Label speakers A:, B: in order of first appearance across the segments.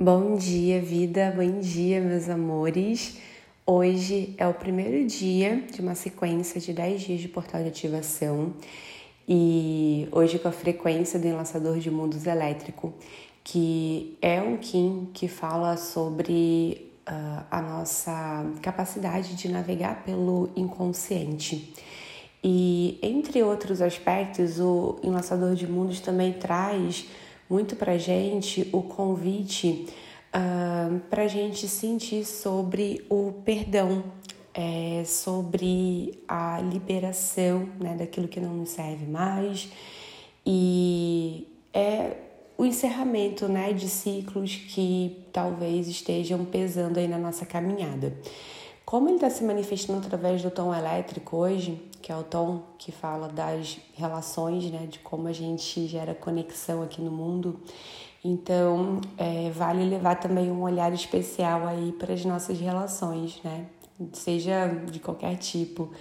A: Bom dia, vida, bom dia, meus amores. Hoje é o primeiro dia de uma sequência de 10 dias de portal de ativação e hoje com a frequência do enlaçador de mundos elétrico, que é um Kim que fala sobre uh, a nossa capacidade de navegar pelo inconsciente. E entre outros aspectos, o enlaçador de mundos também traz muito para gente o convite uh, ah, para gente sentir sobre o perdão, é, sobre a liberação né, daquilo que não nos serve mais e é o encerramento né, de ciclos que talvez estejam pesando aí na nossa caminhada. Como ele está se manifestando através do tom elétrico hoje, que é o tom que fala das relações, né, de como a gente gera conexão aqui no mundo, então é, vale levar também um olhar especial aí para as nossas relações, né, seja de qualquer tipo,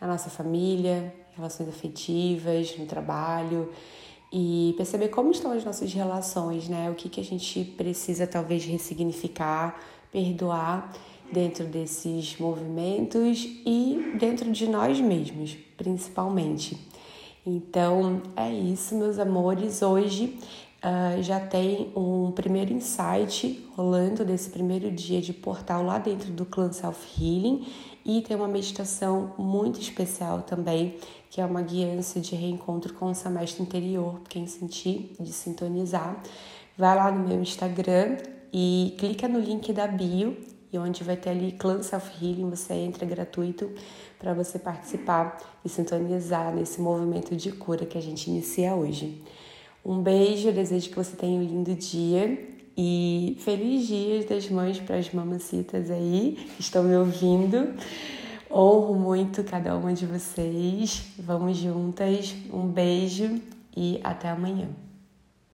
A: a nossa família, relações afetivas, no trabalho e perceber como estão as nossas relações, né, o que que a gente precisa talvez ressignificar, perdoar dentro desses movimentos e dentro de nós mesmos, principalmente. Então é isso, meus amores. Hoje uh, já tem um primeiro insight rolando desse primeiro dia de portal lá dentro do Clã Self Healing e tem uma meditação muito especial também, que é uma guiança de reencontro com o semestre interior, quem sentir de sintonizar. Vai lá no meu Instagram e clica no link da bio e onde vai ter ali Clan Self Healing, você entra gratuito para você participar e sintonizar nesse movimento de cura que a gente inicia hoje. Um beijo, desejo que você tenha um lindo dia e feliz dias das mães para as mamacitas aí que estão me ouvindo. Honro muito cada uma de vocês. Vamos juntas. Um beijo e até amanhã.